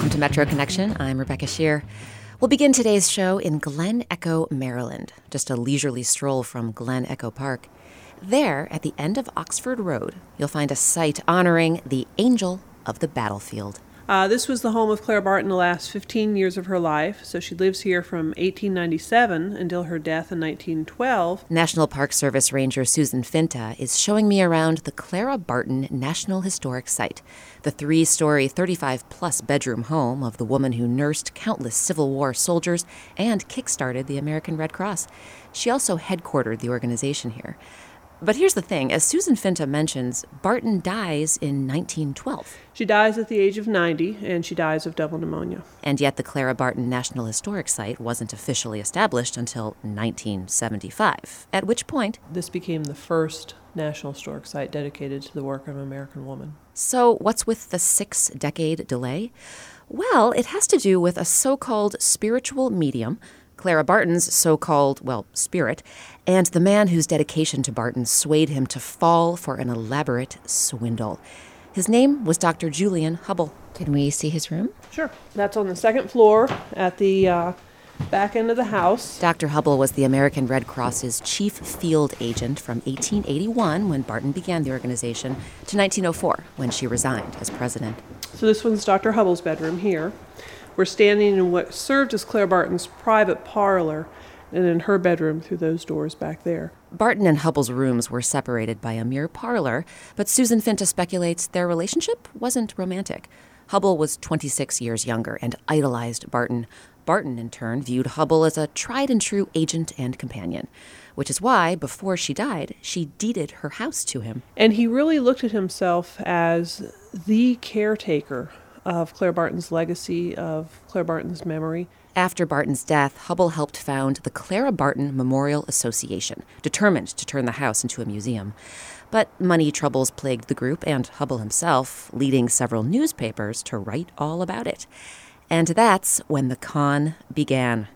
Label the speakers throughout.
Speaker 1: Welcome to Metro Connection. I'm Rebecca Sheir. We'll begin today's show in Glen Echo, Maryland, just a leisurely stroll from Glen Echo Park. There, at the end of Oxford Road, you'll find a site honoring the Angel of the Battlefield.
Speaker 2: Uh, this was the home of Clara Barton the last 15 years of her life, so she lives here from 1897 until her death in 1912.
Speaker 1: National Park Service Ranger Susan Finta is showing me around the Clara Barton National Historic Site, the three story, 35 plus bedroom home of the woman who nursed countless Civil War soldiers and kick started the American Red Cross. She also headquartered the organization here. But here's the thing as Susan Finta mentions, Barton dies in 1912.
Speaker 2: She dies at the age of 90, and she dies of double pneumonia.
Speaker 1: And yet, the Clara Barton National Historic Site wasn't officially established until 1975, at which point
Speaker 2: this became the first National Historic Site dedicated to the work of an American woman.
Speaker 1: So, what's with the six decade delay? Well, it has to do with a so called spiritual medium Clara Barton's so called, well, spirit, and the man whose dedication to Barton swayed him to fall for an elaborate swindle. His name was Dr. Julian Hubbell. Can we see his room?
Speaker 2: Sure. That's on the second floor at the uh, back end of the house.
Speaker 1: Dr. Hubbell was the American Red Cross's chief field agent from 1881, when Barton began the organization, to 1904, when she resigned as president.
Speaker 2: So this one's Dr. Hubbell's bedroom here. We're standing in what served as Clara Barton's private parlor and in her bedroom through those doors back there.
Speaker 1: Barton and Hubbell's rooms were separated by a mere parlor, but Susan Finta speculates their relationship wasn't romantic. Hubbell was 26 years younger and idolized Barton. Barton, in turn, viewed Hubbell as a tried and true agent and companion, which is why, before she died, she deeded her house to him.
Speaker 2: And he really looked at himself as the caretaker of Clara Barton's legacy, of Clara Barton's memory.
Speaker 1: After Barton's death, Hubbell helped found the Clara Barton Memorial Association, determined to turn the house into a museum. But money troubles plagued the group and Hubbell himself, leading several newspapers to write all about it. And that's when the con began.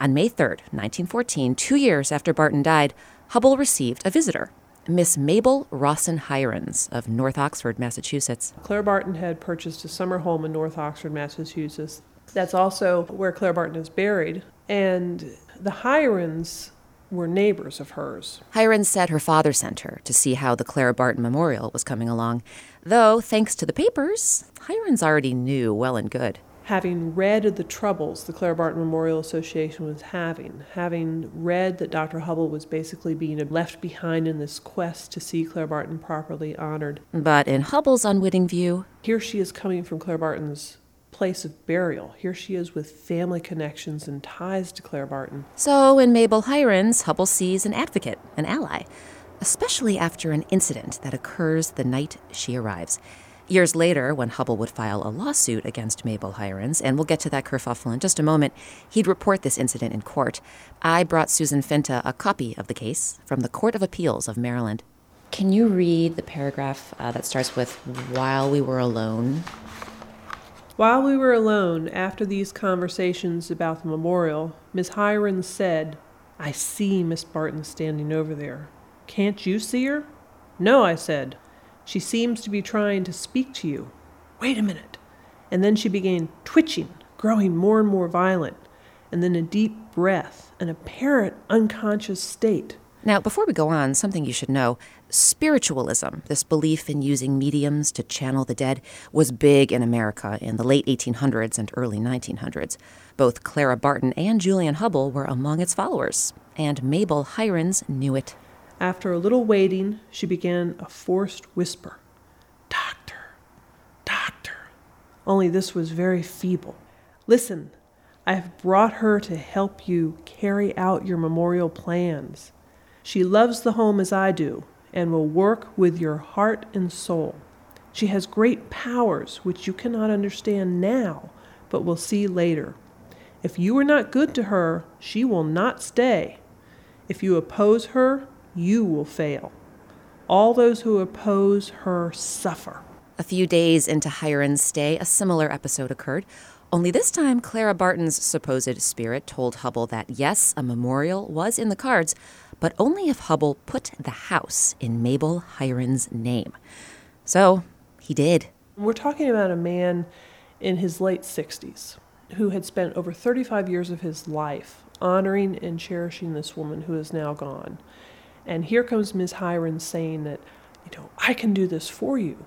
Speaker 1: On May 3, 1914, two years after Barton died, Hubbell received a visitor Miss Mabel Rawson Hirons of North Oxford, Massachusetts.
Speaker 2: Clara Barton had purchased a summer home in North Oxford, Massachusetts. That's also where Clara Barton is buried. And the Hirons were neighbors of hers.
Speaker 1: Hirons said her father sent her to see how the Clara Barton Memorial was coming along. Though, thanks to the papers, Hirons already knew well and good
Speaker 2: having read the troubles the Clara Barton Memorial Association was having, having read that Dr. Hubbell was basically being left behind in this quest to see Clara Barton properly honored.
Speaker 1: But in Hubbell's unwitting view,
Speaker 2: here she is coming from Clara Barton's place of burial. Here she is with family connections and ties to Clara Barton.
Speaker 1: So in Mabel Hirons, Hubbell sees an advocate, an ally, especially after an incident that occurs the night she arrives. Years later, when Hubbell would file a lawsuit against Mabel Hirons, and we'll get to that kerfuffle in just a moment, he'd report this incident in court. I brought Susan Finta a copy of the case from the Court of Appeals of Maryland. Can you read the paragraph uh, that starts with, While we were alone?
Speaker 2: While we were alone after these conversations about the memorial, Miss Hirons said, I see Miss Barton standing over there. Can't you see her? No, I said. She seems to be trying to speak to you. Wait a minute. And then she began twitching, growing more and more violent, and then a deep breath, an apparent unconscious state.
Speaker 1: Now, before we go on, something you should know spiritualism, this belief in using mediums to channel the dead, was big in America in the late 1800s and early 1900s. Both Clara Barton and Julian Hubbell were among its followers, and Mabel Hirons knew it.
Speaker 2: After a little waiting, she began a forced whisper Doctor, doctor. Only this was very feeble. Listen, I have brought her to help you carry out your memorial plans. She loves the home as I do and will work with your heart and soul. She has great powers which you cannot understand now, but will see later. If you are not good to her, she will not stay. If you oppose her, you will fail. All those who oppose her suffer.
Speaker 1: A few days into Hirons' stay, a similar episode occurred. Only this time, Clara Barton's supposed spirit told Hubbell that yes, a memorial was in the cards, but only if Hubbell put the house in Mabel Hirons' name. So he did.
Speaker 2: We're talking about a man in his late 60s who had spent over 35 years of his life honoring and cherishing this woman who is now gone. And here comes Ms. Hirons saying that, you know, I can do this for you.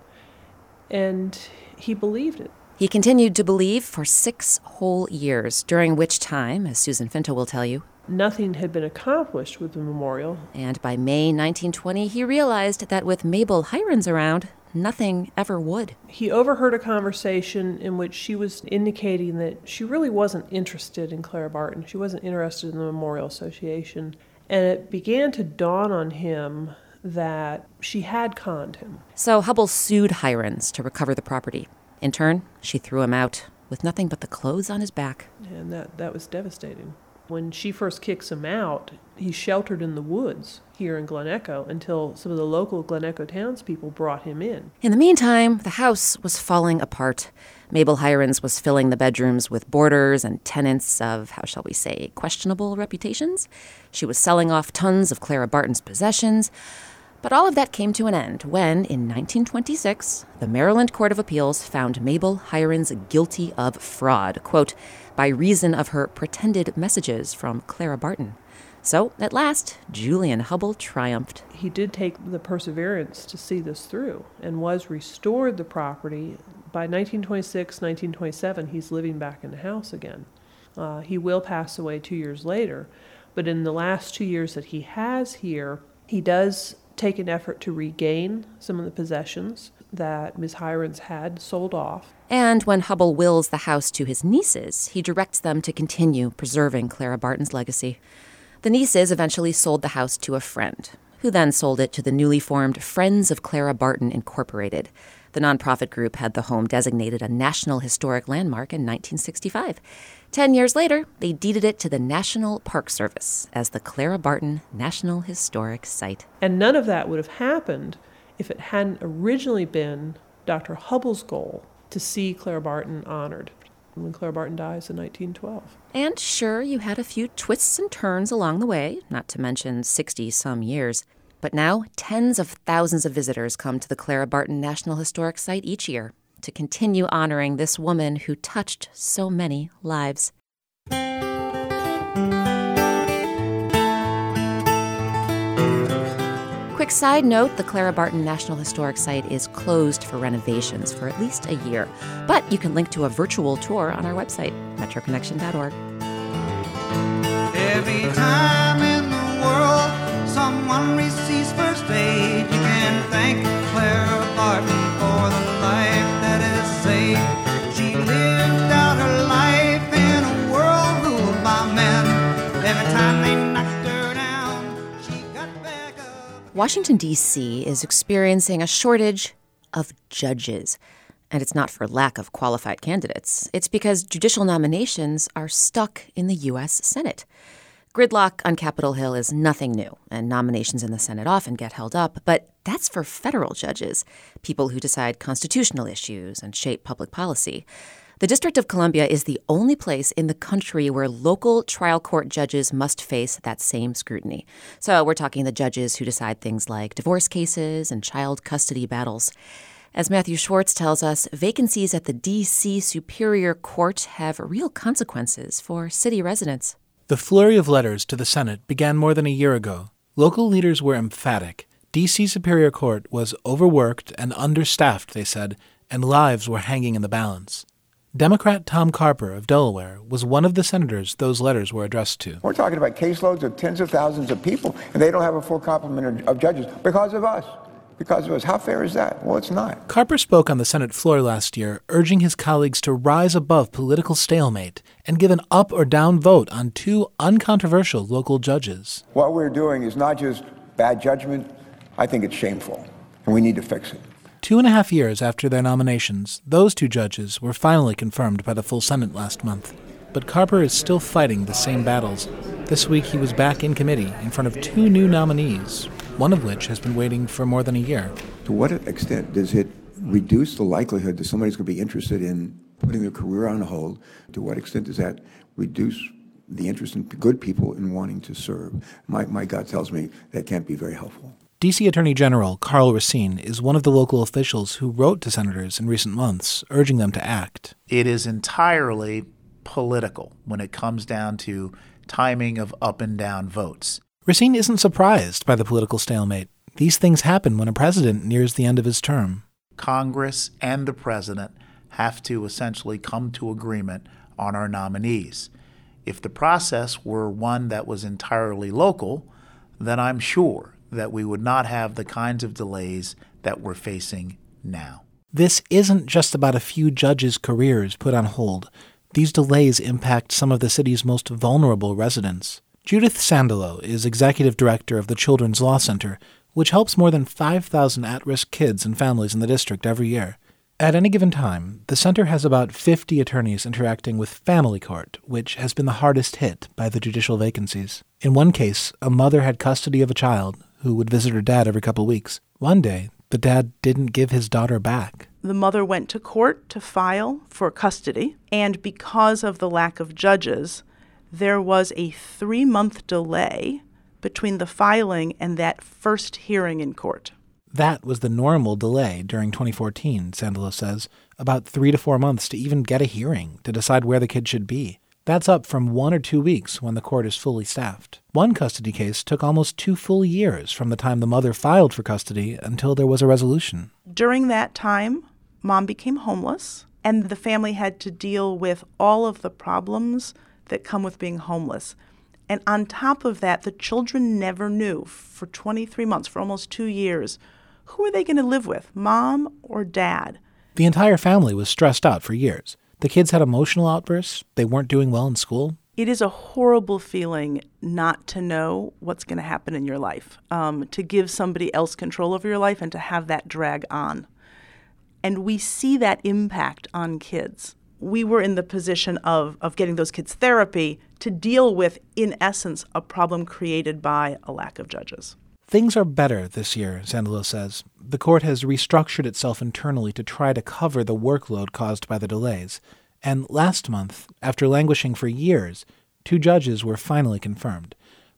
Speaker 2: And he believed it.
Speaker 1: He continued to believe for six whole years, during which time, as Susan Finta will tell you,
Speaker 2: nothing had been accomplished with the memorial.
Speaker 1: And by May 1920, he realized that with Mabel Hirons around, nothing ever would.
Speaker 2: He overheard a conversation in which she was indicating that she really wasn't interested in Clara Barton. She wasn't interested in the Memorial Association. And it began to dawn on him that she had conned him.
Speaker 1: So Hubbell sued Hirons to recover the property. In turn, she threw him out with nothing but the clothes on his back.
Speaker 2: And that, that was devastating. When she first kicks him out, he's sheltered in the woods here in Glen Echo until some of the local Glen Echo townspeople brought him in.
Speaker 1: In the meantime, the house was falling apart. Mabel Hirons was filling the bedrooms with boarders and tenants of, how shall we say, questionable reputations. She was selling off tons of Clara Barton's possessions. But all of that came to an end when, in 1926, the Maryland Court of Appeals found Mabel Hirons guilty of fraud, quote, by reason of her pretended messages from Clara Barton. So, at last, Julian Hubbell triumphed.
Speaker 2: He did take the perseverance to see this through and was restored the property. By 1926, 1927, he's living back in the house again. Uh, he will pass away two years later, but in the last two years that he has here, he does take an effort to regain some of the possessions that Ms. Hirons had sold off.
Speaker 1: And when Hubbell wills the house to his nieces, he directs them to continue preserving Clara Barton's legacy. The nieces eventually sold the house to a friend, who then sold it to the newly formed Friends of Clara Barton Incorporated. The nonprofit group had the home designated a National Historic Landmark in 1965. Ten years later, they deeded it to the National Park Service as the Clara Barton National Historic Site.
Speaker 2: And none of that would have happened if it hadn't originally been Dr. Hubbell's goal to see Clara Barton honored when Clara Barton dies in 1912.
Speaker 1: And sure, you had a few twists and turns along the way, not to mention 60 some years. But now, tens of thousands of visitors come to the Clara Barton National Historic Site each year to continue honoring this woman who touched so many lives. Quick side note the Clara Barton National Historic Site is closed for renovations for at least a year, but you can link to a virtual tour on our website, metroconnection.org. Every time in the world someone receives can thank Barton for the life that is saved. She lived out her life in a world ruled by men. Every time they knocked her down, she got back up. Washington, D.C. is experiencing a shortage of judges. And it's not for lack of qualified candidates. It's because judicial nominations are stuck in the U.S. Senate. Gridlock on Capitol Hill is nothing new, and nominations in the Senate often get held up, but that's for federal judges, people who decide constitutional issues and shape public policy. The District of Columbia is the only place in the country where local trial court judges must face that same scrutiny. So we're talking the judges who decide things like divorce cases and child custody battles. As Matthew Schwartz tells us, vacancies at the D.C. Superior Court have real consequences for city residents.
Speaker 3: The flurry of letters to the Senate began more than a year ago. Local leaders were emphatic. D.C. Superior Court was overworked and understaffed, they said, and lives were hanging in the balance. Democrat Tom Carper of Delaware was one of the senators those letters were addressed to.
Speaker 4: We're talking about caseloads of tens of thousands of people, and they don't have a full complement of judges because of us because of us. How fair is that? Well, it's not.
Speaker 3: Carper spoke on the Senate floor last year, urging his colleagues to rise above political stalemate and give an up or down vote on two uncontroversial local judges.
Speaker 4: What we're doing is not just bad judgment, I think it's shameful, and we need to fix it.
Speaker 3: Two and a half years after their nominations, those two judges were finally confirmed by the full Senate last month. But Carper is still fighting the same battles. This week he was back in committee in front of two new nominees, one of which has been waiting for more than a year.
Speaker 4: To what extent does it reduce the likelihood that somebody's going to be interested in putting their career on hold? To what extent does that reduce the interest in good people in wanting to serve? My, my gut tells me that can't be very helpful.
Speaker 3: D.C. Attorney General Karl Racine is one of the local officials who wrote to senators in recent months, urging them to act.
Speaker 5: It is entirely political when it comes down to timing of up and down votes.
Speaker 3: Racine isn't surprised by the political stalemate. These things happen when a president nears the end of his term.
Speaker 5: Congress and the president have to essentially come to agreement on our nominees. If the process were one that was entirely local, then I'm sure that we would not have the kinds of delays that we're facing now.
Speaker 3: This isn't just about a few judges' careers put on hold. These delays impact some of the city's most vulnerable residents. Judith Sandalow is executive director of the Children's Law Center, which helps more than 5,000 at risk kids and families in the district every year. At any given time, the center has about 50 attorneys interacting with family court, which has been the hardest hit by the judicial vacancies. In one case, a mother had custody of a child who would visit her dad every couple weeks. One day, the dad didn't give his daughter back.
Speaker 6: The mother went to court to file for custody, and because of the lack of judges, there was a three month delay between the filing and that first hearing in court.
Speaker 3: That was the normal delay during 2014, Sandalow says, about three to four months to even get a hearing to decide where the kid should be. That's up from one or two weeks when the court is fully staffed. One custody case took almost two full years from the time the mother filed for custody until there was a resolution.
Speaker 6: During that time, mom became homeless, and the family had to deal with all of the problems that come with being homeless. And on top of that, the children never knew for 23 months, for almost two years, who are they going to live with, mom or dad?
Speaker 3: The entire family was stressed out for years. The kids had emotional outbursts. They weren't doing well in school.
Speaker 6: It is a horrible feeling not to know what's going to happen in your life, um, to give somebody else control over your life and to have that drag on. And we see that impact on kids. We were in the position of, of getting those kids therapy to deal with, in essence, a problem created by a lack of judges.
Speaker 3: Things are better this year, Sandalow says. The court has restructured itself internally to try to cover the workload caused by the delays. And last month, after languishing for years, two judges were finally confirmed.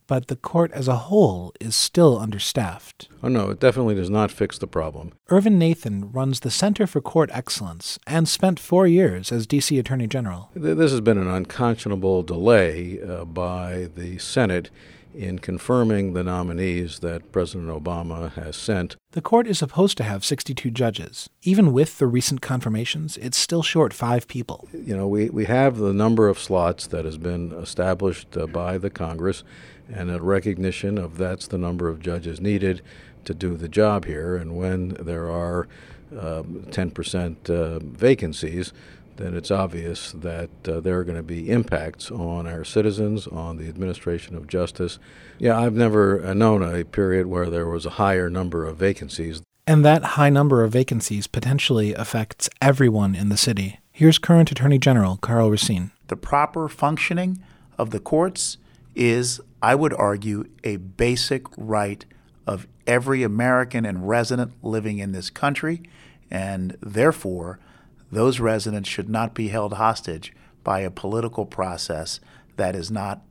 Speaker 3: But the court as a whole is still understaffed.
Speaker 7: Oh, no, it definitely does not fix the problem.
Speaker 3: Irvin Nathan runs the Center for Court Excellence and spent four years as D.C. Attorney General.
Speaker 7: This has been an unconscionable delay uh, by the Senate in confirming the nominees that President Obama has sent.
Speaker 3: The court is supposed to have 62 judges. Even with the recent confirmations, it's still short five people.
Speaker 7: You know, we, we have the number of slots that has been established uh, by the Congress, and a recognition of that's the number of judges needed to do the job here. And when there are uh, 10% uh, vacancies, then it's obvious that uh, there are going to be impacts on our citizens, on the administration of justice. Yeah, I've never uh, known a period where there was a higher number of vacancies.
Speaker 3: And that high number of vacancies potentially affects everyone in the city. Here's current Attorney General Karl Racine.
Speaker 5: The proper functioning of the courts is, I would argue, a basic right of every American and resident living in this country, and therefore, those residents should not be held hostage by a political process that is not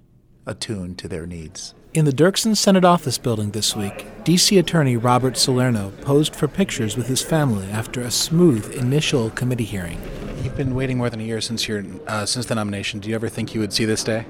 Speaker 5: attuned to their needs.
Speaker 3: In the Dirksen Senate office building this week, D.C. Attorney Robert Salerno posed for pictures with his family after a smooth initial committee hearing.
Speaker 8: You've been waiting more than a year since your uh, since the nomination. Do you ever think you would see this day?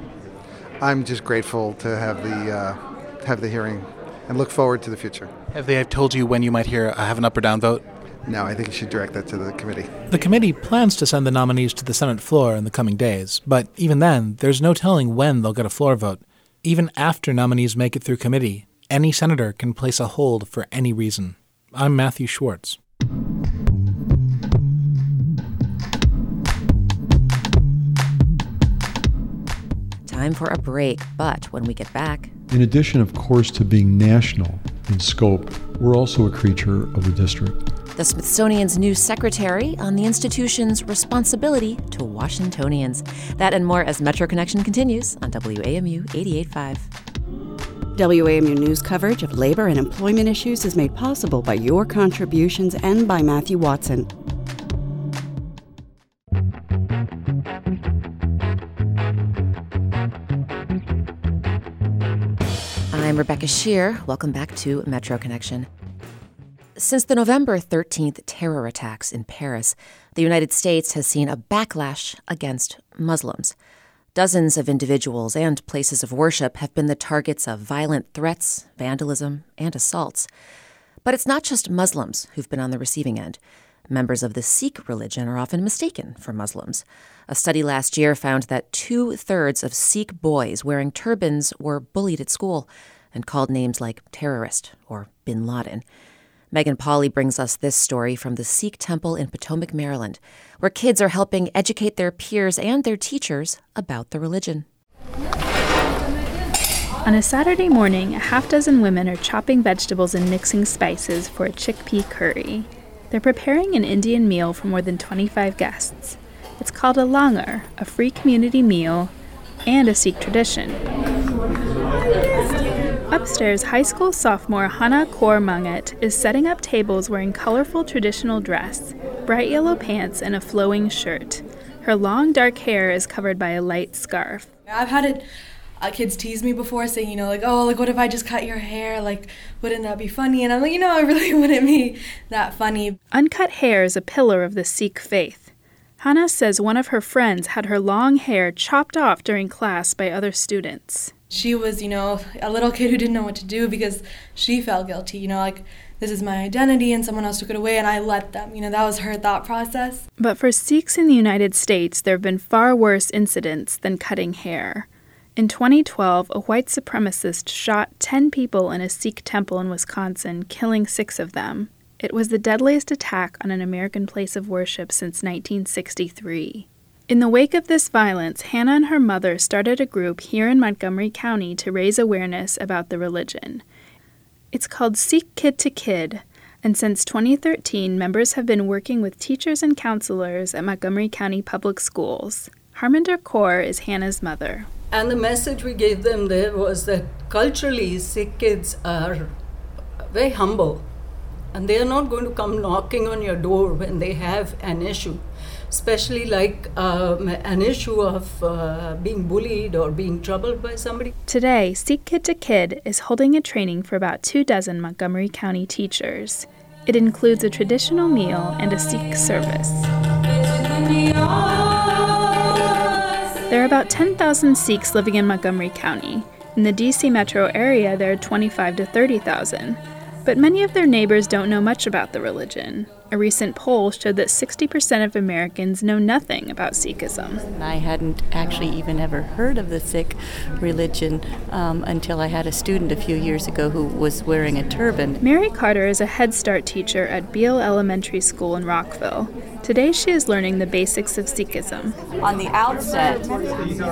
Speaker 9: I'm just grateful to have the uh, have the hearing and look forward to the future.
Speaker 8: Have they have told you when you might hear uh, have an up or down vote?
Speaker 9: No, I think you should direct that to the committee.
Speaker 3: The committee plans to send the nominees to the Senate floor in the coming days, but even then, there's no telling when they'll get a floor vote. Even after nominees make it through committee, any senator can place a hold for any reason. I'm Matthew Schwartz.
Speaker 1: Time for a break, but when we get back,
Speaker 10: in addition, of course, to being national in scope, we're also a creature of the district
Speaker 1: the Smithsonian's new secretary on the institution's responsibility to Washingtonians. That and more as Metro Connection continues on WAMU 88.5.
Speaker 11: WAMU news coverage of labor and employment issues is made possible by your contributions and by Matthew Watson.
Speaker 1: I'm Rebecca Sheir. Welcome back to Metro Connection. Since the November 13th terror attacks in Paris, the United States has seen a backlash against Muslims. Dozens of individuals and places of worship have been the targets of violent threats, vandalism, and assaults. But it's not just Muslims who've been on the receiving end. Members of the Sikh religion are often mistaken for Muslims. A study last year found that two thirds of Sikh boys wearing turbans were bullied at school and called names like terrorist or bin Laden. Megan Pauly brings us this story from the Sikh temple in Potomac, Maryland, where kids are helping educate their peers and their teachers about the religion.
Speaker 12: On a Saturday morning, a half dozen women are chopping vegetables and mixing spices for a chickpea curry. They're preparing an Indian meal for more than 25 guests. It's called a langar, a free community meal, and a Sikh tradition. Upstairs, high school sophomore Hannah Kaur Mangat is setting up tables wearing colorful traditional dress, bright yellow pants, and a flowing shirt. Her long dark hair is covered by a light scarf.
Speaker 13: I've had it uh, kids tease me before saying, you know, like, oh, like, what if I just cut your hair? Like, wouldn't that be funny? And I'm like, you know, it really wouldn't be that funny.
Speaker 12: Uncut hair is a pillar of the Sikh faith. Hannah says one of her friends had her long hair chopped off during class by other students.
Speaker 13: She was, you know, a little kid who didn't know what to do because she felt guilty, you know, like, this is my identity and someone else took it away and I let them. You know, that was her thought process.
Speaker 12: But for Sikhs in the United States, there have been far worse incidents than cutting hair. In 2012, a white supremacist shot 10 people in a Sikh temple in Wisconsin, killing six of them. It was the deadliest attack on an American place of worship since 1963. In the wake of this violence, Hannah and her mother started a group here in Montgomery County to raise awareness about the religion. It's called Sikh Kid to Kid, and since 2013, members have been working with teachers and counselors at Montgomery County Public Schools. Harminder Kaur is Hannah's mother.
Speaker 14: And the message we gave them there was that culturally, Sikh kids are very humble and they are not going to come knocking on your door when they have an issue, especially like um, an issue of uh, being bullied or being troubled by somebody.
Speaker 12: Today, Sikh Kid to Kid is holding a training for about two dozen Montgomery County teachers. It includes a traditional meal and a Sikh service. There are about 10,000 Sikhs living in Montgomery County. In the DC metro area, there are 25 to 30,000. But many of their neighbors don't know much about the religion. A recent poll showed that 60% of Americans know nothing about Sikhism.
Speaker 15: I hadn't actually even ever heard of the Sikh religion um, until I had a student a few years ago who was wearing a turban.
Speaker 12: Mary Carter is a Head Start teacher at Beall Elementary School in Rockville. Today she is learning the basics of Sikhism.
Speaker 16: On the outset,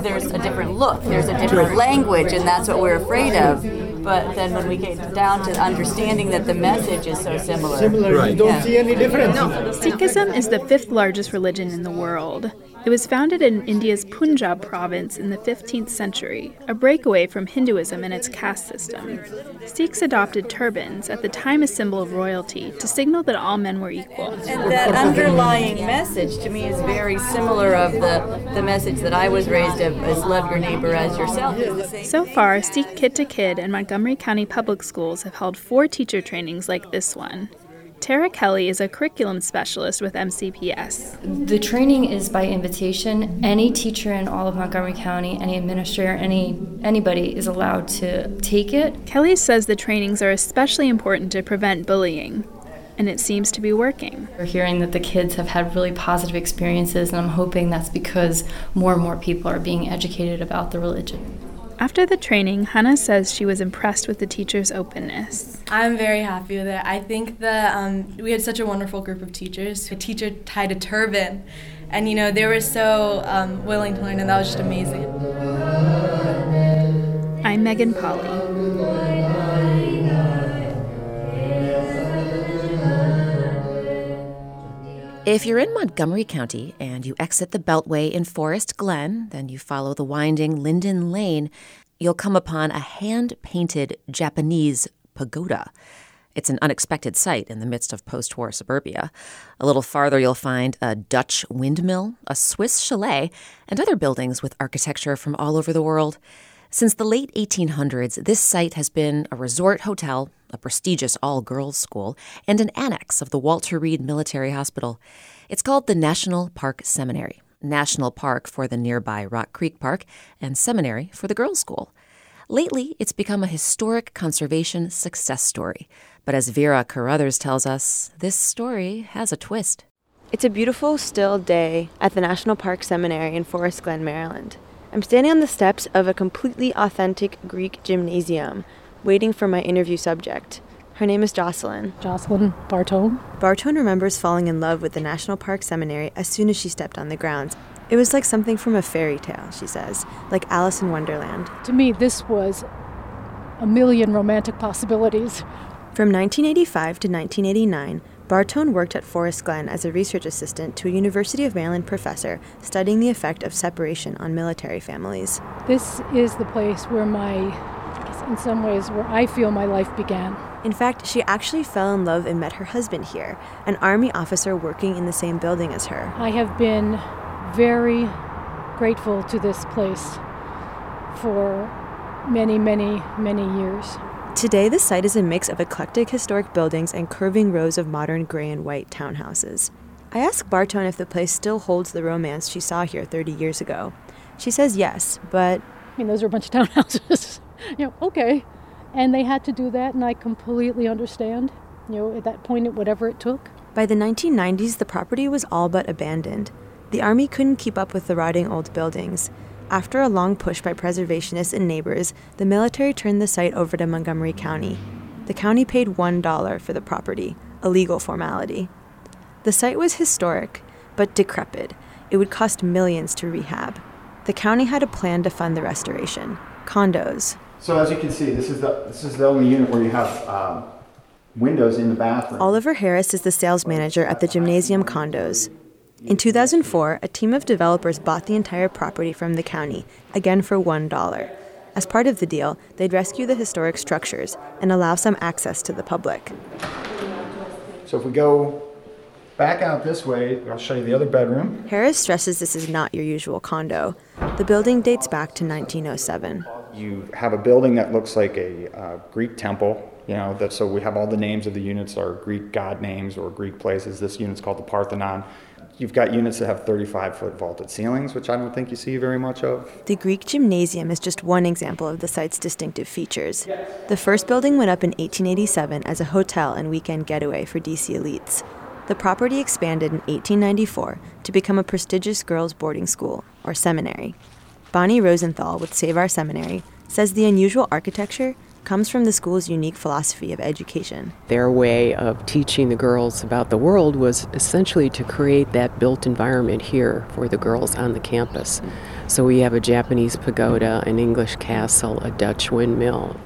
Speaker 16: there's a different look, there's a different language, and that's what we're afraid of. But then when we get down to understanding that the message is so similar,
Speaker 17: similar, right. you don't yeah. see any difference.
Speaker 12: No. Sikhism is the fifth largest religion in the world. It was founded in India's Punjab province in the 15th century, a breakaway from Hinduism and its caste system. Sikhs adopted turbans, at the time a symbol of royalty, to signal that all men were equal.
Speaker 16: And that underlying message to me is very similar of the, the message that I was raised of as love your neighbor as yourself.
Speaker 12: So far, Sikh Kid to Kid and Montgomery County Public Schools have held four teacher trainings like this one. Tara Kelly is a curriculum specialist with MCPS.
Speaker 18: The training is by invitation. Any teacher in all of Montgomery County, any administrator, any anybody is allowed to take it.
Speaker 12: Kelly says the trainings are especially important to prevent bullying. And it seems to be working.
Speaker 18: We're hearing that the kids have had really positive experiences, and I'm hoping that's because more and more people are being educated about the religion.
Speaker 12: After the training, Hannah says she was impressed with the teacher's openness.
Speaker 13: I'm very happy with it. I think that um, we had such a wonderful group of teachers. A teacher tied a turban, and you know they were so um, willing to learn, and that was just amazing.
Speaker 12: I'm Megan Pauly.
Speaker 1: If you're in Montgomery County and you exit the Beltway in Forest Glen, then you follow the winding Linden Lane, you'll come upon a hand painted Japanese pagoda. It's an unexpected sight in the midst of post war suburbia. A little farther, you'll find a Dutch windmill, a Swiss chalet, and other buildings with architecture from all over the world. Since the late 1800s, this site has been a resort hotel, a prestigious all girls school, and an annex of the Walter Reed Military Hospital. It's called the National Park Seminary. National Park for the nearby Rock Creek Park, and Seminary for the girls' school. Lately, it's become a historic conservation success story. But as Vera Carruthers tells us, this story has a twist.
Speaker 19: It's a beautiful, still day at the National Park Seminary in Forest Glen, Maryland. I'm standing on the steps of a completely authentic Greek gymnasium, waiting for my interview subject. Her name is Jocelyn.
Speaker 20: Jocelyn Bartone.
Speaker 19: Bartone remembers falling in love with the National Park Seminary as soon as she stepped on the grounds. It was like something from a fairy tale, she says, like Alice in Wonderland.
Speaker 20: To me, this was a million romantic possibilities.
Speaker 19: From 1985 to 1989, Bartone worked at Forest Glen as a research assistant to a University of Maryland professor studying the effect of separation on military families.
Speaker 20: This is the place where my, in some ways, where I feel my life began.
Speaker 19: In fact, she actually fell in love and met her husband here, an Army officer working in the same building as her.
Speaker 20: I have been very grateful to this place for many, many, many years.
Speaker 19: Today, the site is a mix of eclectic historic buildings and curving rows of modern gray and white townhouses. I asked Bartone if the place still holds the romance she saw here 30 years ago. She says yes, but.
Speaker 20: I mean, those are a bunch of townhouses. you know, okay. And they had to do that, and I completely understand, you know, at that point, whatever it took.
Speaker 19: By the 1990s, the property was all but abandoned. The Army couldn't keep up with the rotting old buildings. After a long push by preservationists and neighbors, the military turned the site over to Montgomery County. The county paid $1 for the property, a legal formality. The site was historic, but decrepit. It would cost millions to rehab. The county had a plan to fund the restoration condos.
Speaker 21: So, as you can see, this is the, this is the only unit where you have um, windows in the bathroom.
Speaker 19: Oliver Harris is the sales manager at the gymnasium condos. In 2004, a team of developers bought the entire property from the county, again for $1. As part of the deal, they'd rescue the historic structures and allow some access to the public.
Speaker 21: So if we go back out this way, I'll show you the other bedroom.
Speaker 19: Harris stresses this is not your usual condo. The building dates back to 1907.
Speaker 21: You have a building that looks like a uh, Greek temple. You know, that, so we have all the names of the units are Greek god names or Greek places. This unit's called the Parthenon. You've got units that have 35 foot vaulted ceilings, which I don't think you see very much of.
Speaker 19: The Greek Gymnasium is just one example of the site's distinctive features. The first building went up in 1887 as a hotel and weekend getaway for DC elites. The property expanded in 1894 to become a prestigious girls' boarding school, or seminary. Bonnie Rosenthal with Save Our Seminary says the unusual architecture comes from the school's unique philosophy of education.
Speaker 22: Their way of teaching the girls about the world was essentially to create that built environment here for the girls on the campus. So we have a Japanese pagoda, an English castle, a Dutch windmill.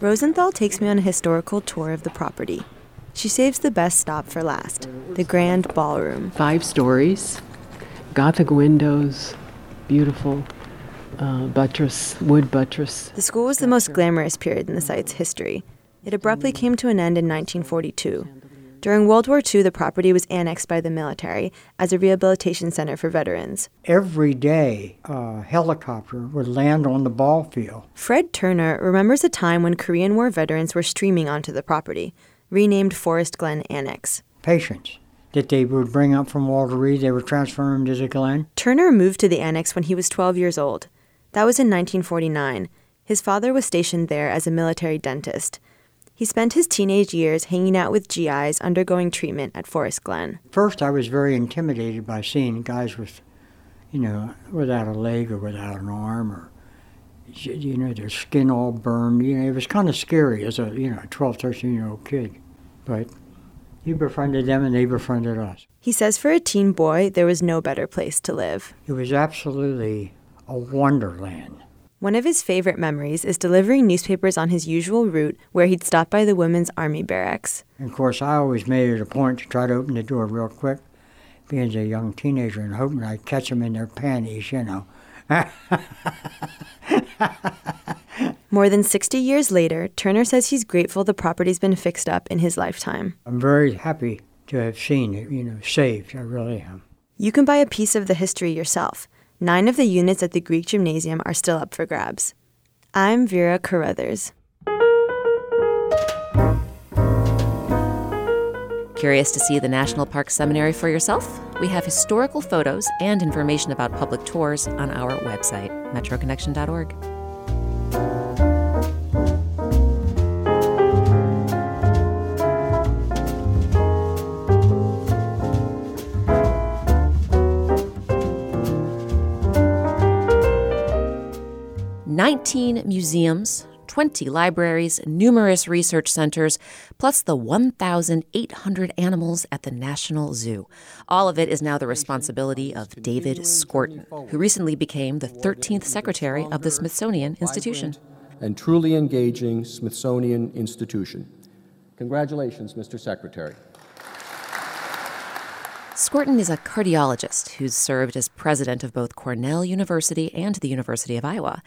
Speaker 19: Rosenthal takes me on a historical tour of the property. She saves the best stop for last the grand ballroom.
Speaker 22: Five stories, Gothic windows, beautiful uh, buttress, wood buttress.
Speaker 19: The school was the most glamorous period in the site's history. It abruptly came to an end in 1942. During World War II, the property was annexed by the military as a rehabilitation center for veterans.
Speaker 23: Every day, a helicopter would land on the ball field.
Speaker 19: Fred Turner remembers a time when Korean War veterans were streaming onto the property, renamed Forest Glen Annex.
Speaker 23: Patients that they would bring up from Walter Reed, they were transfer them to the Glen.
Speaker 19: Turner moved to the annex when he was 12 years old. That was in 1949. His father was stationed there as a military dentist. He spent his teenage years hanging out with GIs undergoing treatment at Forest Glen.
Speaker 23: First, I was very intimidated by seeing guys with, you know, without a leg or without an arm or, you know, their skin all burned. You know, it was kind of scary as a, you know, 12, 13 year old kid. But he befriended them and they befriended us.
Speaker 19: He says for a teen boy, there was no better place to live.
Speaker 23: It was absolutely a wonderland.
Speaker 19: One of his favorite memories is delivering newspapers on his usual route where he'd stop by the women's army barracks.
Speaker 23: And of course, I always made it a point to try to open the door real quick, being a young teenager and hoping I'd catch them in their panties, you know.
Speaker 19: More than 60 years later, Turner says he's grateful the property's been fixed up in his lifetime.
Speaker 23: I'm very happy to have seen it, you know, saved. I really am.
Speaker 19: You can buy a piece of the history yourself. Nine of the units at the Greek Gymnasium are still up for grabs. I'm Vera Carruthers.
Speaker 1: Curious to see the National Park Seminary for yourself? We have historical photos and information about public tours on our website, metroconnection.org. Nineteen museums, 20 libraries, numerous research centers, plus the 1,800 animals at the National Zoo. All of it is now the responsibility of David Skorton, who recently became the 13th secretary of the Smithsonian Institution.
Speaker 24: And truly engaging Smithsonian Institution. Congratulations, Mr. Secretary.
Speaker 1: Skorton is a cardiologist who's served as president of both Cornell University and the University of Iowa.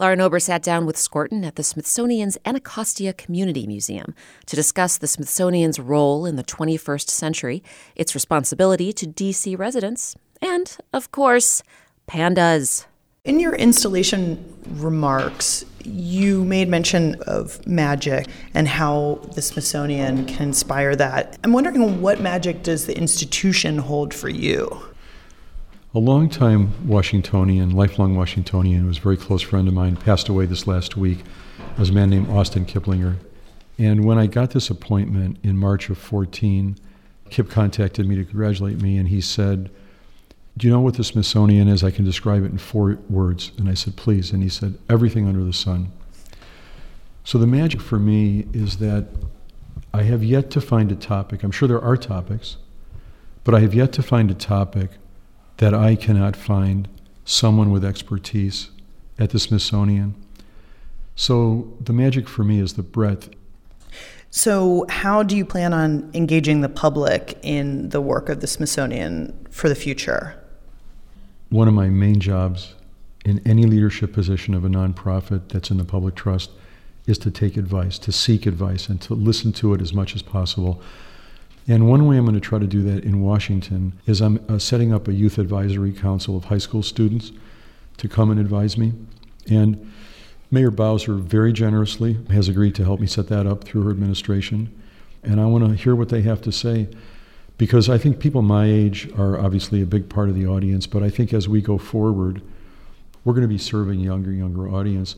Speaker 1: Lauren Ober sat down with Skorton at the Smithsonian's Anacostia Community Museum to discuss the Smithsonian's role in the 21st century, its responsibility to D.C. residents, and, of course, pandas.
Speaker 6: In your installation remarks, you made mention of magic and how the Smithsonian can inspire that. I'm wondering what magic does the institution hold for you?
Speaker 10: A longtime Washingtonian, lifelong Washingtonian, who was a very close friend of mine, passed away this last week, was a man named Austin Kiplinger. And when I got this appointment in March of 14, Kip contacted me to congratulate me, and he said, Do you know what the Smithsonian is? I can describe it in four words. And I said, Please. And he said, Everything under the sun. So the magic for me is that I have yet to find a topic. I'm sure there are topics, but I have yet to find a topic that I cannot find someone with expertise at the Smithsonian. So the magic for me is the breadth.
Speaker 6: So, how do you plan on engaging the public in the work of the Smithsonian for the future?
Speaker 10: One of my main jobs in any leadership position of a nonprofit that's in the public trust is to take advice, to seek advice, and to listen to it as much as possible. And one way I'm going to try to do that in Washington is I'm uh, setting up a youth advisory council of high school students to come and advise me. And Mayor Bowser very generously has agreed to help me set that up through her administration. And I want to hear what they have to say because I think people my age are obviously a big part of the audience, but I think as we go forward, we're going to be serving younger, younger audience.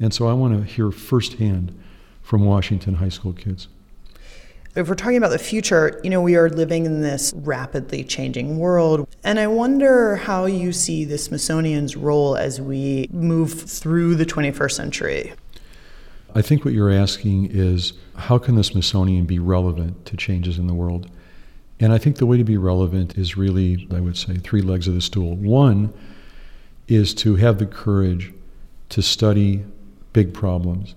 Speaker 10: And so I want to hear firsthand from Washington high school kids.
Speaker 6: If we're talking about the future, you know, we are living in this rapidly changing world. And I wonder how you see the Smithsonian's role as we move through the 21st century.
Speaker 10: I think what you're asking is how can the Smithsonian be relevant to changes in the world? And I think the way to be relevant is really, I would say, three legs of the stool. One is to have the courage to study big problems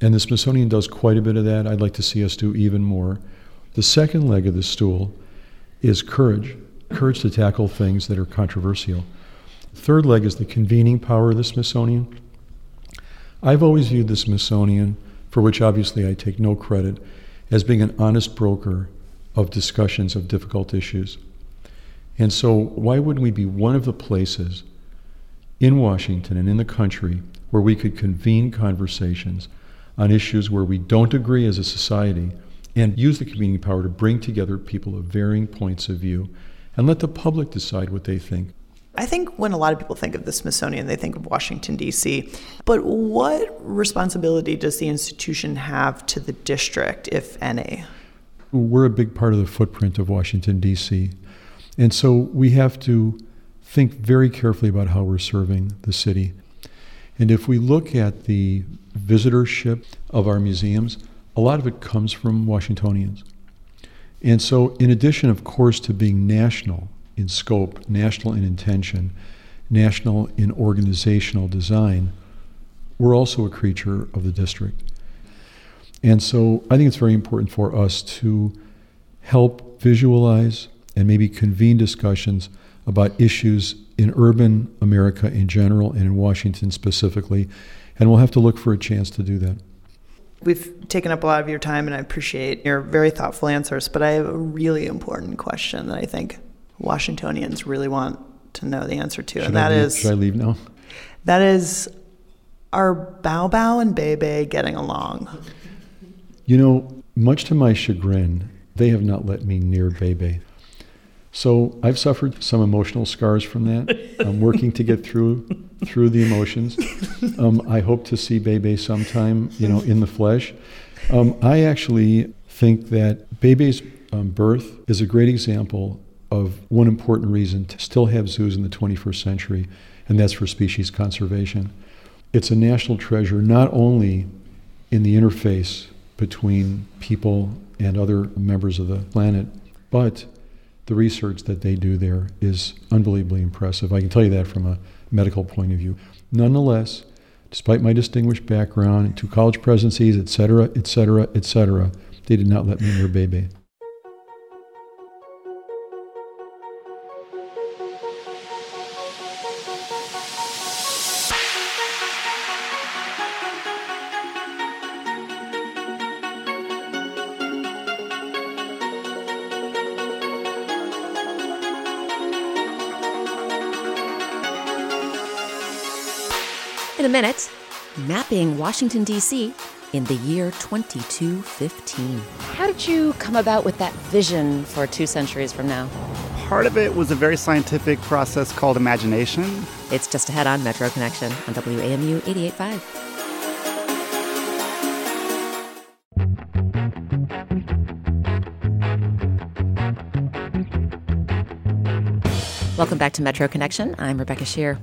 Speaker 10: and the Smithsonian does quite a bit of that. I'd like to see us do even more. The second leg of the stool is courage courage to tackle things that are controversial. The third leg is the convening power of the Smithsonian. I've always viewed the Smithsonian, for which obviously I take no credit, as being an honest broker of discussions of difficult issues. And so, why wouldn't we be one of the places in Washington and in the country where we could convene conversations on issues where we don't agree as a society and use the convening power to bring together people of varying points of view and let the public decide what they think.
Speaker 6: I think when a lot of people think of the Smithsonian, they think of Washington, D.C. But what responsibility does the institution have to the district, if any?
Speaker 10: We're a big part of the footprint of Washington, D.C. And so we have to think very carefully about how we're serving the city. And if we look at the visitorship of our museums, a lot of it comes from Washingtonians. And so, in addition, of course, to being national in scope, national in intention, national in organizational design, we're also a creature of the district. And so, I think it's very important for us to help visualize and maybe convene discussions about issues in urban America in general and in Washington specifically and we'll have to look for a chance to do that.
Speaker 6: We've taken up a lot of your time, and I appreciate your very thoughtful answers. But I have a really important question that I think Washingtonians really want to know the answer to,
Speaker 10: Should
Speaker 6: and that is
Speaker 10: Should I leave now?
Speaker 6: that is are Bao Bao and Bei Bei getting along?
Speaker 10: You know, much to my chagrin, they have not let me near Bei Bei. So I've suffered some emotional scars from that. I'm working to get through through the emotions. Um, I hope to see Bei Bei sometime, you know, in the flesh. Um, I actually think that Bei Bei's um, birth is a great example of one important reason to still have zoos in the 21st century, and that's for species conservation. It's a national treasure not only in the interface between people and other members of the planet, but the research that they do there is unbelievably impressive. I can tell you that from a medical point of view. Nonetheless, despite my distinguished background, two college presidencies, et cetera, et cetera, et cetera, they did not let me near Bei
Speaker 1: Bei. In minute, mapping Washington, D.C. in the year 2215. How did you come about with that vision for two centuries from now?
Speaker 25: Part of it was a very scientific process called imagination.
Speaker 1: It's just ahead on Metro Connection on WAMU 88.5. Welcome back to Metro Connection. I'm Rebecca Sheir.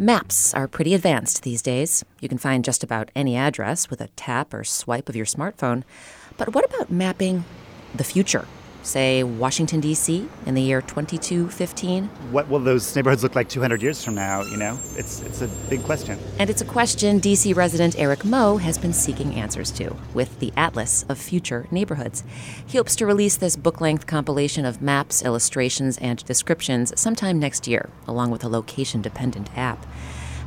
Speaker 1: Maps are pretty advanced these days. You can find just about any address with a tap or swipe of your smartphone. But what about mapping the future? Say Washington, D.C. in the year 2215?
Speaker 25: What will those neighborhoods look like 200 years from now? You know, it's, it's a big question.
Speaker 1: And it's a question D.C. resident Eric Moe has been seeking answers to with the Atlas of Future Neighborhoods. He hopes to release this book length compilation of maps, illustrations, and descriptions sometime next year, along with a location dependent app.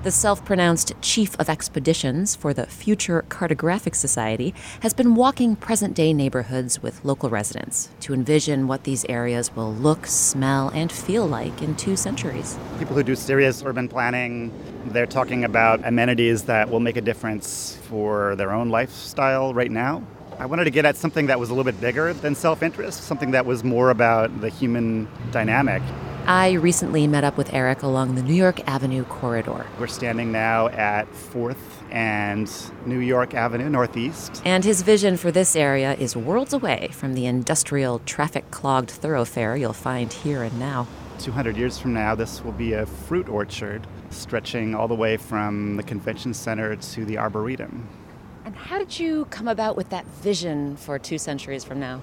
Speaker 1: The self pronounced chief of expeditions for the Future Cartographic Society has been walking present day neighborhoods with local residents to envision what these areas will look, smell, and feel like in two centuries.
Speaker 25: People who do serious urban planning, they're talking about amenities that will make a difference for their own lifestyle right now. I wanted to get at something that was a little bit bigger than self interest, something that was more about the human dynamic.
Speaker 1: I recently met up with Eric along the New York Avenue corridor.
Speaker 25: We're standing now at 4th and New York Avenue Northeast.
Speaker 1: And his vision for this area is worlds away from the industrial, traffic clogged thoroughfare you'll find here and now.
Speaker 25: 200 years from now, this will be a fruit orchard stretching all the way from the convention center to the Arboretum.
Speaker 1: And how did you come about with that vision for two centuries from now?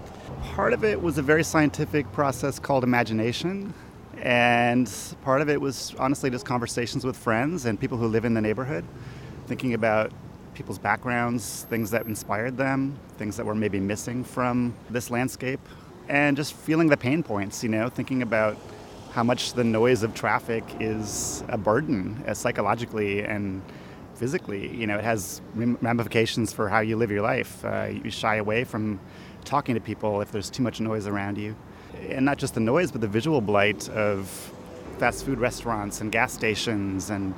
Speaker 25: Part of it was a very scientific process called imagination. And part of it was honestly just conversations with friends and people who live in the neighborhood, thinking about people's backgrounds, things that inspired them, things that were maybe missing from this landscape, and just feeling the pain points, you know, thinking about how much the noise of traffic is a burden uh, psychologically and physically. You know, it has ramifications for how you live your life. Uh, you shy away from talking to people if there's too much noise around you and not just the noise, but the visual blight of fast food restaurants and gas stations and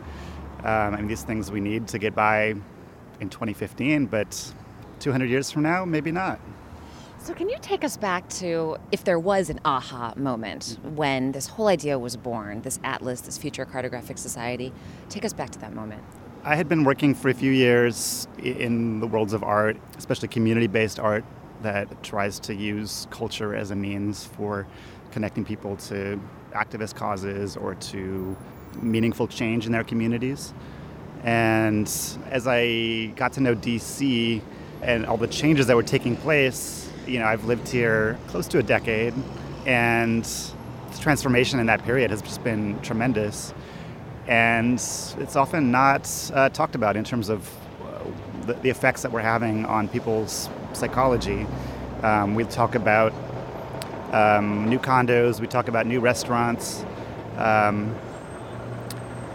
Speaker 25: um, I mean, these things we need to get by in 2015, but 200 years from now, maybe not.
Speaker 1: So, can you take us back to if there was an aha moment when this whole idea was born, this atlas, this future cartographic society? Take us back to that moment.
Speaker 25: I had been working for a few years in the worlds of art, especially community based art that tries to use culture as a means for connecting people to activist causes or to meaningful change in their communities. And as I got to know DC and all the changes that were taking place, you know, I've lived here close to a decade, and the transformation in that period has just been tremendous. And it's often not uh, talked about in terms of uh, the, the, effects that we're having on people's psychology. Um, we talk about um, new condos, we talk about new restaurants. Um,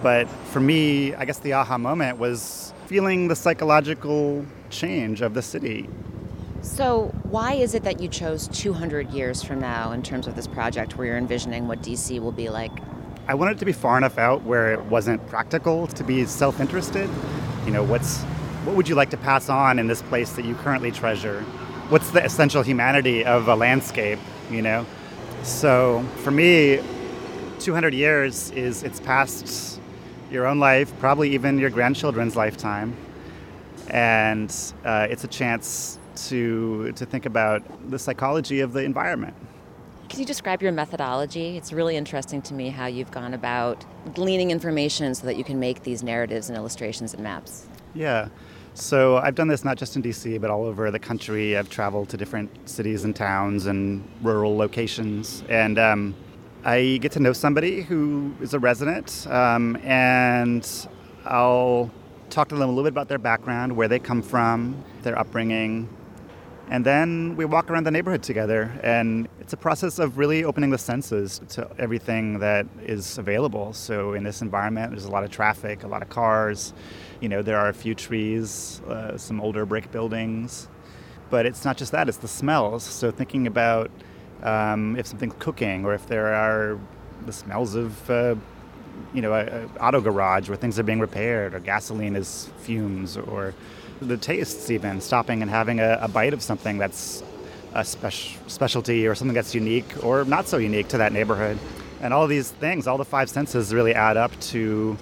Speaker 25: but for me, I guess the aha moment was feeling the psychological change of the city.
Speaker 1: So, why is it that you chose 200 years from now in terms of this project where you're envisioning what DC will be like?
Speaker 25: I wanted it to be far enough out where it wasn't practical to be self-interested. You know, what's what would you like to pass on in this place that you currently treasure? What's the essential humanity of a landscape, you know? So, for me, 200 years is it's past your own life, probably even your grandchildren's lifetime. And uh, it's a chance to, to think about the psychology of the environment.
Speaker 1: Can you describe your methodology? It's really interesting to me how you've gone about gleaning information so that you can make these narratives and illustrations and maps.
Speaker 25: Yeah. So I've done this not just in DC, but all over the country. I've traveled to different cities and towns and rural locations. And um, I get to know somebody who is a resident, um, and I'll talk to them a little bit about their background, where they come from, their upbringing, and then we walk around the neighborhood together. And it's a process of really opening the senses to everything that is available. So, in this environment, there's a lot of traffic, a lot of cars. You know, there are a few trees, uh, some older brick buildings. But it's not just that, it's the smells. So, thinking about um, if something's cooking or if there are the smells of. Uh, you know, an auto garage where things are being repaired, or gasoline is fumes, or the tastes even stopping and having a, a bite of something that's a spec- specialty or something that's unique or not so unique to that neighborhood and all these things all the five senses really add up to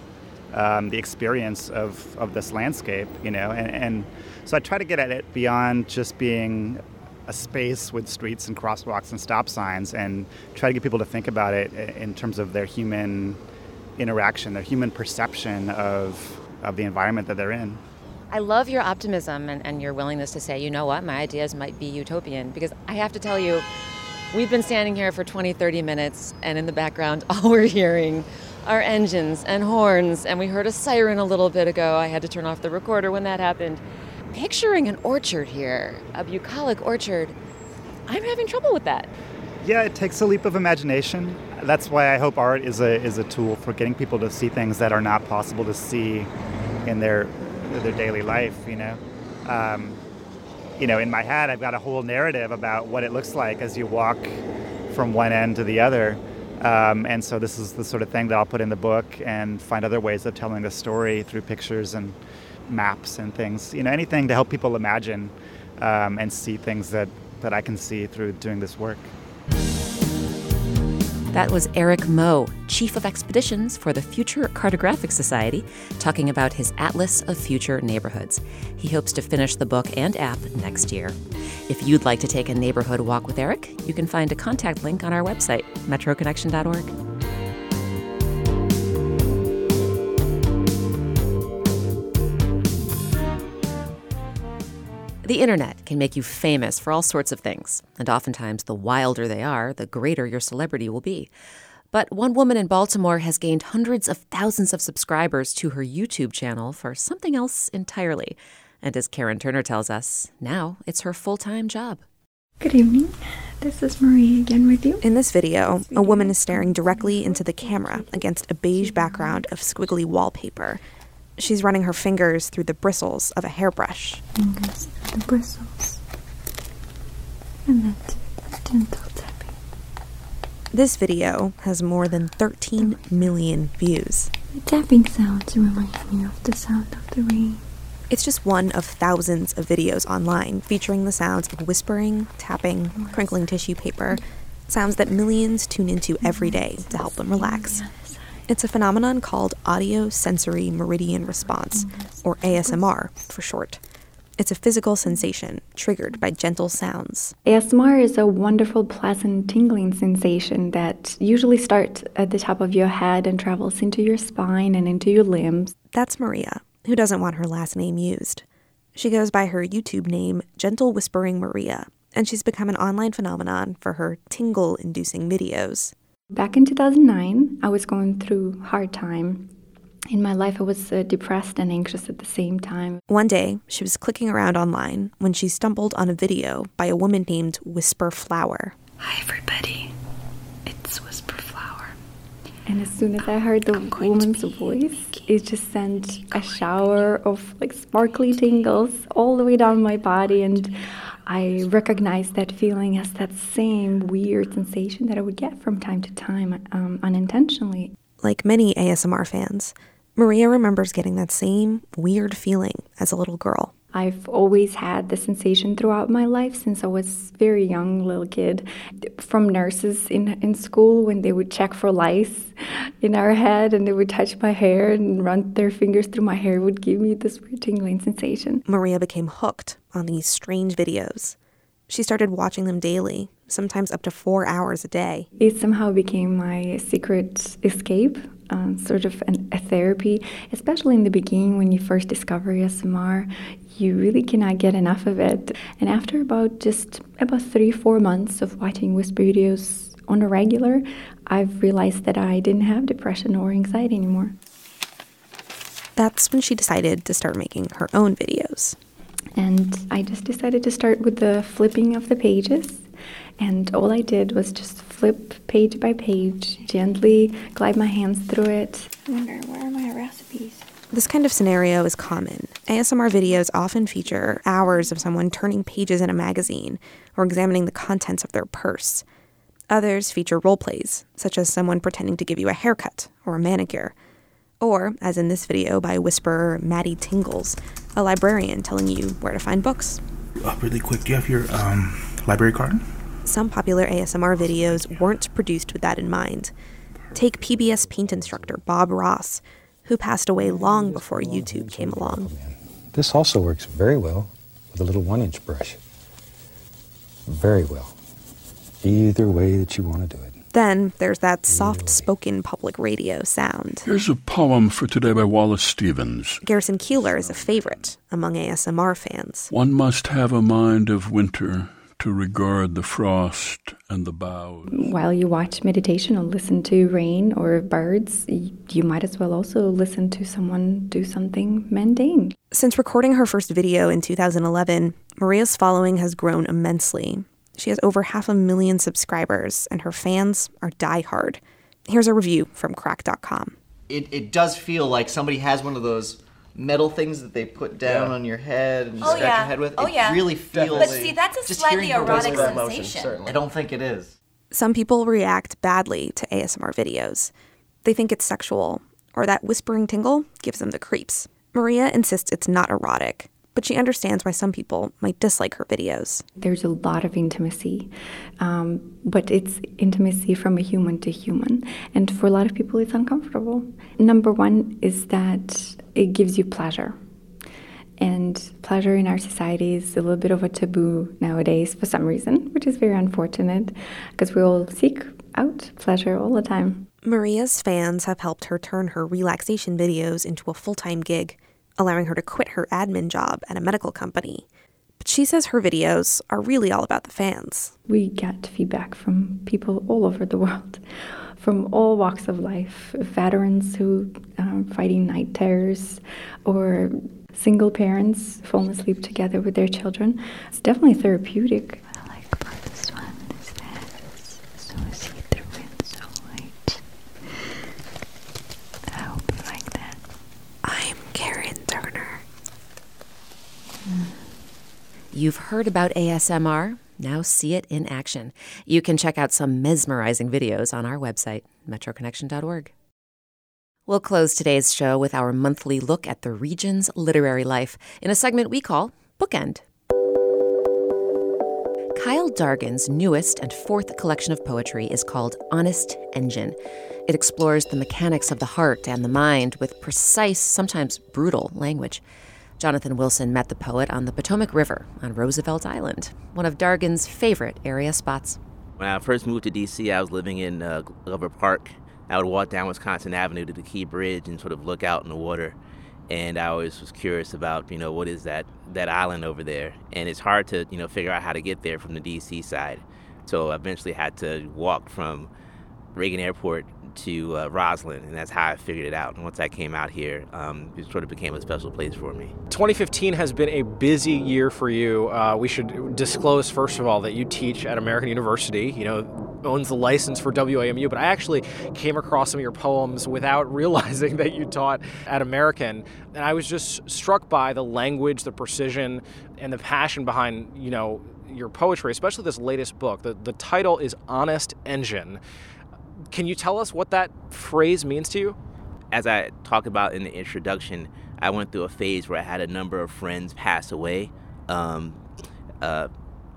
Speaker 25: um, the experience of, of this landscape you know and, and so i try to get at it beyond just being a space with streets and crosswalks and stop signs and try to get people to think about it in terms of their human interaction their human perception of, of the environment that they're in
Speaker 1: I love your optimism and, and your willingness to say, you know what, my ideas might be utopian. Because I have to tell you, we've been standing here for 20, 30 minutes, and in the background, all we're hearing are engines and horns. And we heard a siren a little bit ago. I had to turn off the recorder when that happened. Picturing an orchard here, a bucolic orchard, I'm having trouble with that.
Speaker 25: Yeah, it takes a leap of imagination. That's why I hope art is a, is a tool for getting people to see things that are not possible to see in their their daily life, you know. Um, you know, in my head, I've got a whole narrative about what it looks like as you walk from one end to the other. Um, and so this is the sort of thing that I'll put in the book and find other ways of telling the story through pictures and maps and things. You know, anything to help people imagine um, and see things that, that I can see through doing this work.
Speaker 1: That was Eric Moe, Chief of Expeditions for the Future Cartographic Society, talking about his Atlas of Future Neighborhoods. He hopes to finish the book and app next year. If you'd like to take a neighborhood walk with Eric, you can find a contact link on our website, metroconnection.org. The internet can make you famous for all sorts of things, and oftentimes the wilder they are, the greater your celebrity will be. But one woman in Baltimore has gained hundreds of thousands of subscribers to her YouTube channel for something else entirely. And as Karen Turner tells us, now it's her full time job.
Speaker 26: Good evening. This is Marie again with you.
Speaker 27: In this video, a woman is staring directly into the camera against a beige background of squiggly wallpaper. She's running her fingers through the bristles of a hairbrush.
Speaker 26: Fingers through the bristles. And then gentle tapping.
Speaker 27: This video has more than 13 million views.
Speaker 26: The tapping sounds remind me of the sound of the rain.
Speaker 27: It's just one of thousands of videos online featuring the sounds of whispering, tapping, crinkling tissue paper, sounds that millions tune into every day to help them relax. It's a phenomenon called audio sensory meridian response, mm-hmm. or ASMR for short. It's a physical sensation triggered by gentle sounds.
Speaker 26: ASMR is a wonderful, pleasant, tingling sensation that usually starts at the top of your head and travels into your spine and into your limbs.
Speaker 27: That's Maria, who doesn't want her last name used. She goes by her YouTube name, Gentle Whispering Maria, and she's become an online phenomenon for her tingle inducing videos.
Speaker 26: Back in 2009, I was going through hard time. In my life, I was uh, depressed and anxious at the same time.
Speaker 27: One day, she was clicking around online when she stumbled on a video by a woman named Whisper Flower.
Speaker 26: Hi, everybody. It's Whisper Flower. And as soon as I heard the woman's voice, it just sent a shower of like sparkly tingles all the way down my body and I recognize that feeling as that same weird sensation that I would get from time to time um, unintentionally.
Speaker 27: Like many ASMR fans, Maria remembers getting that same weird feeling as a little girl.
Speaker 26: I've always had the sensation throughout my life since I was very young little kid from nurses in in school when they would check for lice in our head and they would touch my hair and run their fingers through my hair would give me this weird tingling sensation.
Speaker 27: Maria became hooked on these strange videos. She started watching them daily, sometimes up to 4 hours a day.
Speaker 26: It somehow became my secret escape um, sort of an, a therapy, especially in the beginning when you first discover ASMR. You really cannot get enough of it. And after about just about three, four months of watching whisper videos on a regular, I've realized that I didn't have depression or anxiety anymore.
Speaker 27: That's when she decided to start making her own videos.
Speaker 26: And I just decided to start with the flipping of the pages. And all I did was just flip page by page, gently glide my hands through it. I wonder, where are my recipes?
Speaker 27: This kind of scenario is common. ASMR videos often feature hours of someone turning pages in a magazine or examining the contents of their purse. Others feature role plays, such as someone pretending to give you a haircut or a manicure. Or, as in this video by whisperer Maddie Tingles, a librarian telling you where to find books.
Speaker 28: Uh, really quick, do you have your um, library card?
Speaker 27: Some popular ASMR videos weren't produced with that in mind. Take PBS paint instructor Bob Ross, who passed away long before YouTube came along.
Speaker 29: Oh, this also works very well with a little one inch brush. Very well. Either way that you want to do it.
Speaker 27: Then there's that soft spoken public radio sound.
Speaker 30: Here's a poem for today by Wallace Stevens.
Speaker 27: Garrison Keillor is a favorite among ASMR fans.
Speaker 30: One must have a mind of winter to regard the frost and the boughs.
Speaker 26: While you watch meditation or listen to rain or birds, you might as well also listen to someone do something mundane.
Speaker 27: Since recording her first video in 2011, Maria's following has grown immensely. She has over half a million subscribers, and her fans are diehard. Here's a review from Cracked.com.
Speaker 31: It, it does feel like somebody has one of those metal things that they put down
Speaker 32: Yeah.
Speaker 31: on your head and
Speaker 32: Oh,
Speaker 31: scratch
Speaker 32: yeah.
Speaker 31: your head with.
Speaker 32: Oh,
Speaker 31: it
Speaker 32: yeah.
Speaker 31: really feels.
Speaker 32: But see, that's a slightly
Speaker 31: hearing the voice
Speaker 32: erotic
Speaker 31: of that
Speaker 32: sensation.
Speaker 31: I don't think it is.
Speaker 27: Some people react badly to ASMR videos. They think it's sexual, or that whispering tingle gives them the creeps. Maria insists it's not erotic, but she understands why some people might dislike her videos.
Speaker 26: There's a lot of intimacy, um, but it's intimacy from a human to human. And for a lot of people, it's uncomfortable. Number one is that it gives you pleasure. And pleasure in our society is a little bit of a taboo nowadays for some reason, which is very unfortunate because we all seek out pleasure all the time.
Speaker 27: Maria's fans have helped her turn her relaxation videos into a full time gig, allowing her to quit her admin job at a medical company. But she says her videos are really all about the fans.
Speaker 26: We get feedback from people all over the world, from all walks of life veterans who are fighting night terrors, or single parents falling asleep together with their children. It's definitely therapeutic.
Speaker 33: What I like about this one is that it's so see-through and so light. I hope you like that.
Speaker 27: I'm Karen Turner. Hmm.
Speaker 1: You've heard about ASMR. Now see it in action. You can check out some mesmerizing videos on our website, metroconnection.org. We'll close today's show with our monthly look at the region's literary life in a segment we call Bookend. Kyle Dargan's newest and fourth collection of poetry is called Honest Engine. It explores the mechanics of the heart and the mind with precise, sometimes brutal language. Jonathan Wilson met the poet on the Potomac River on Roosevelt Island, one of Dargan's favorite area spots.
Speaker 11: When I first moved to D.C., I was living in uh, Glover Park. I would walk down Wisconsin Avenue to the Key Bridge and sort of look out in the water. And I always was curious about, you know, what is that that island over there? And it's hard to, you know, figure out how to get there from the D.C. side. So I eventually had to walk from Reagan Airport to uh, Rosslyn, and that's how I figured it out. And once I came out here, um, it sort of became a special place for me.
Speaker 34: 2015 has been a busy year for you. Uh, we should disclose, first of all, that you teach at American University, you know, owns the license for WAMU, but I actually came across some of your poems without realizing that you taught at American. And I was just struck by the language, the precision, and the passion behind, you know, your poetry, especially this latest book. The, the title is Honest Engine Can you tell us what that phrase means to you?
Speaker 11: As I talk about in the introduction, I went through a phase where I had a number of friends pass away. Um, uh,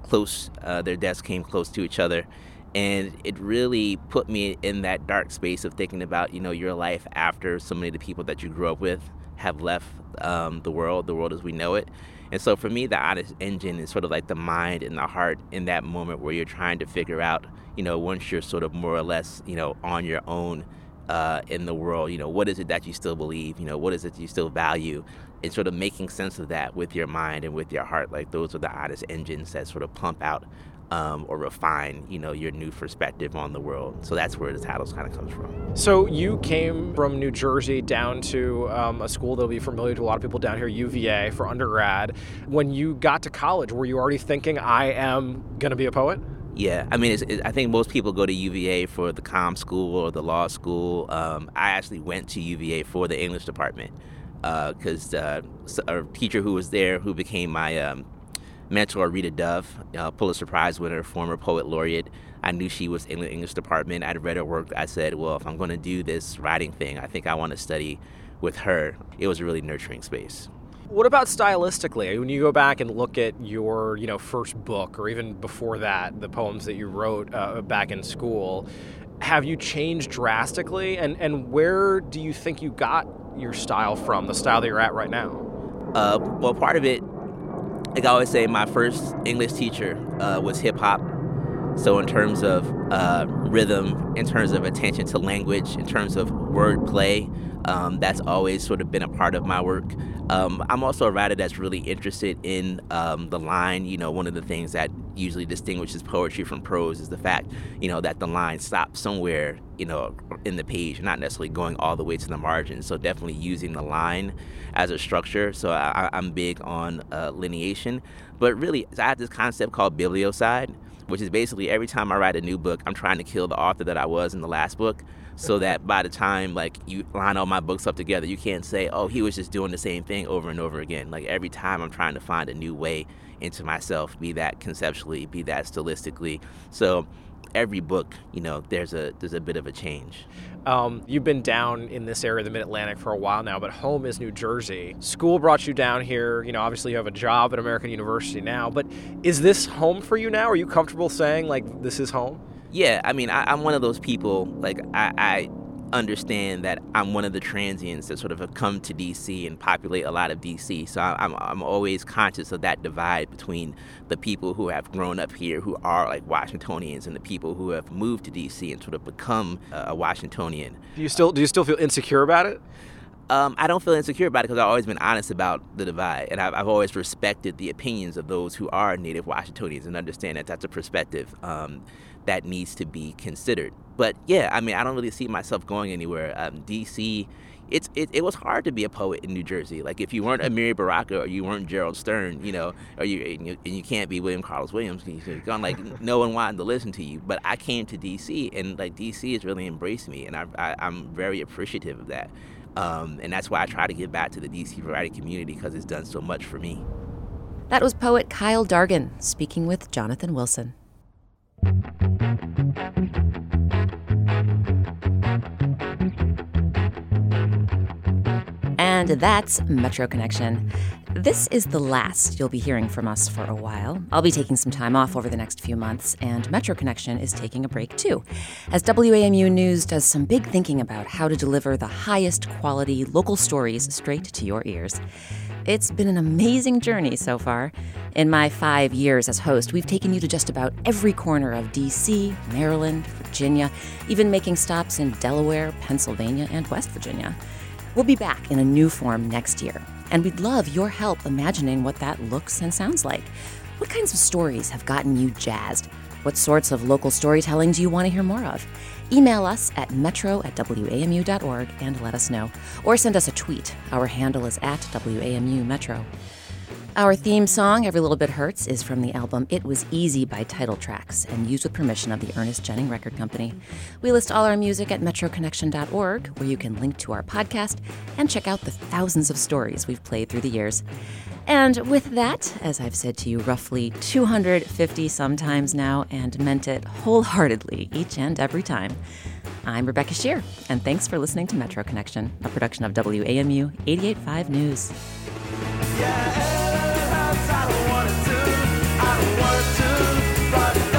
Speaker 11: close, uh, their deaths came close to each other. And it really put me in that dark space of thinking about, you know, your life after so many of the people that you grew up with have left um, the world, the world as we know it. And so for me, the honest engine is sort of like the mind and the heart in that moment where you're trying to figure out, you know, once you're sort of more or less, you know, on your own uh, in the world, you know, what is it that you still believe? You know, what is it you still value? And sort of making sense of that with your mind and with your heart. Like those are the honest engines that sort of pump out um, or refine, you know, your new perspective on the world. So that's where the titles kind of comes from.
Speaker 34: So you came from New Jersey down to um, a school that'll be familiar to a lot of people down here, UVA, for undergrad. When you got to college, were you already thinking, I am going to be a poet?
Speaker 11: Yeah, I mean, it, I think most people go to UVA for the com school or the law school. Um, I actually went to UVA for the English department because uh, uh, a teacher who was there, who became my um, mentor, Rita Dove, uh, Pulitzer Prize winner, former poet laureate. I knew she was in the English department. I'd read her work. I said, well, if I'm going to do this writing thing, I think I want to study with her. It was a really nurturing space.
Speaker 34: What about stylistically? When you go back and look at your, you know, first book, or even before that, the poems that you wrote uh, back in school, have you changed drastically? And and where do you think you got your style from? The style that you're at right now?
Speaker 11: Uh, well, part of it like I always say, my first English teacher uh, was hip hop. So, in terms of uh, rhythm, in terms of attention to language, in terms of wordplay, um, that's always sort of been a part of my work. Um, I'm also a writer that's really interested in um, the line. You know, one of the things that usually distinguishes poetry from prose is the fact, you know, that the line stops somewhere, you know, in the page, not necessarily going all the way to the margin. So definitely using the line as a structure. So I, am big on uh, lineation. But really, I have this concept called bibliocide, which is basically every time I write a new book, I'm trying to kill the author that I was in the last book so that by the time like you line all my books up together you can't say oh he was just doing the same thing over and over again. Like every time i'm trying to find a new way into myself be that conceptually be that stylistically. So every book you know there's a there's a bit of a change
Speaker 34: um, you've been down in this area of the mid-atlantic for a while now but home is new jersey. School brought you down here. You know obviously you have a job at american university now but is this home for you now? Are you comfortable saying like this is home?
Speaker 11: Yeah, I mean, I, am one of those people. Like, I, I understand that I'm one of the transients that sort of have come to DC and populate a lot of DC. So I'm, I'm always conscious of that divide between the people who have grown up here, who are like Washingtonians, and the people who have moved to DC and sort of become a Washingtonian.
Speaker 34: Do you still do you still feel insecure about it?
Speaker 11: Um, I don't feel insecure about it because I've always been honest about the divide, and I've, I've, always respected the opinions of those who are Native Washingtonians and understand that that's a perspective. Um, that needs to be considered. But yeah, I mean, I don't really see myself going anywhere. Um, DC, it's it, it was hard to be a poet in New Jersey. Like if you weren't Amiri Baraka or you weren't Gerald Stern, you know, or you and you, and you can't be William Carlos Williams, you're gone. Like no one wanted to listen to you. But I came to DC, and like DC has really embraced me, and I, I I'm very appreciative of that. Um, and that's why I try to give back to the DC writing community because it's done so much for me.
Speaker 1: That was poet Kyle Dargan speaking with Jonathan Wilson. And that's Metro Connection. This is the last you'll be hearing from us for a while. I'll be taking some time off over the next few months, and Metro Connection is taking a break too, as WAMU News does some big thinking about how to deliver the highest quality local stories straight to your ears. It's been an amazing journey so far. In my five years as host, we've taken you to just about every corner of DC, Maryland, Virginia, even making stops in Delaware, Pennsylvania, and West Virginia. We'll be back in a new form next year, and we'd love your help imagining what that looks and sounds like. What kinds of stories have gotten you jazzed? What sorts of local storytelling do you want to hear more of? Email us at metro at wamu.org and let us know. Or send us a tweet. Our handle is at WAMU Metro. Our theme song, Every Little Bit Hurts, is from the album It Was Easy by Title Tracks and used with permission of the Ernest Jennings Record Company. We list all our music at metroconnection.org, where you can link to our podcast and check out the thousands of stories we've played through the years. And with that, as I've said to you roughly 250 sometimes now and meant it wholeheartedly each and every time, I'm Rebecca Sheir, and thanks for listening to Metro Connection, a production of WAMU 885 News.
Speaker 35: Yeah work to fight.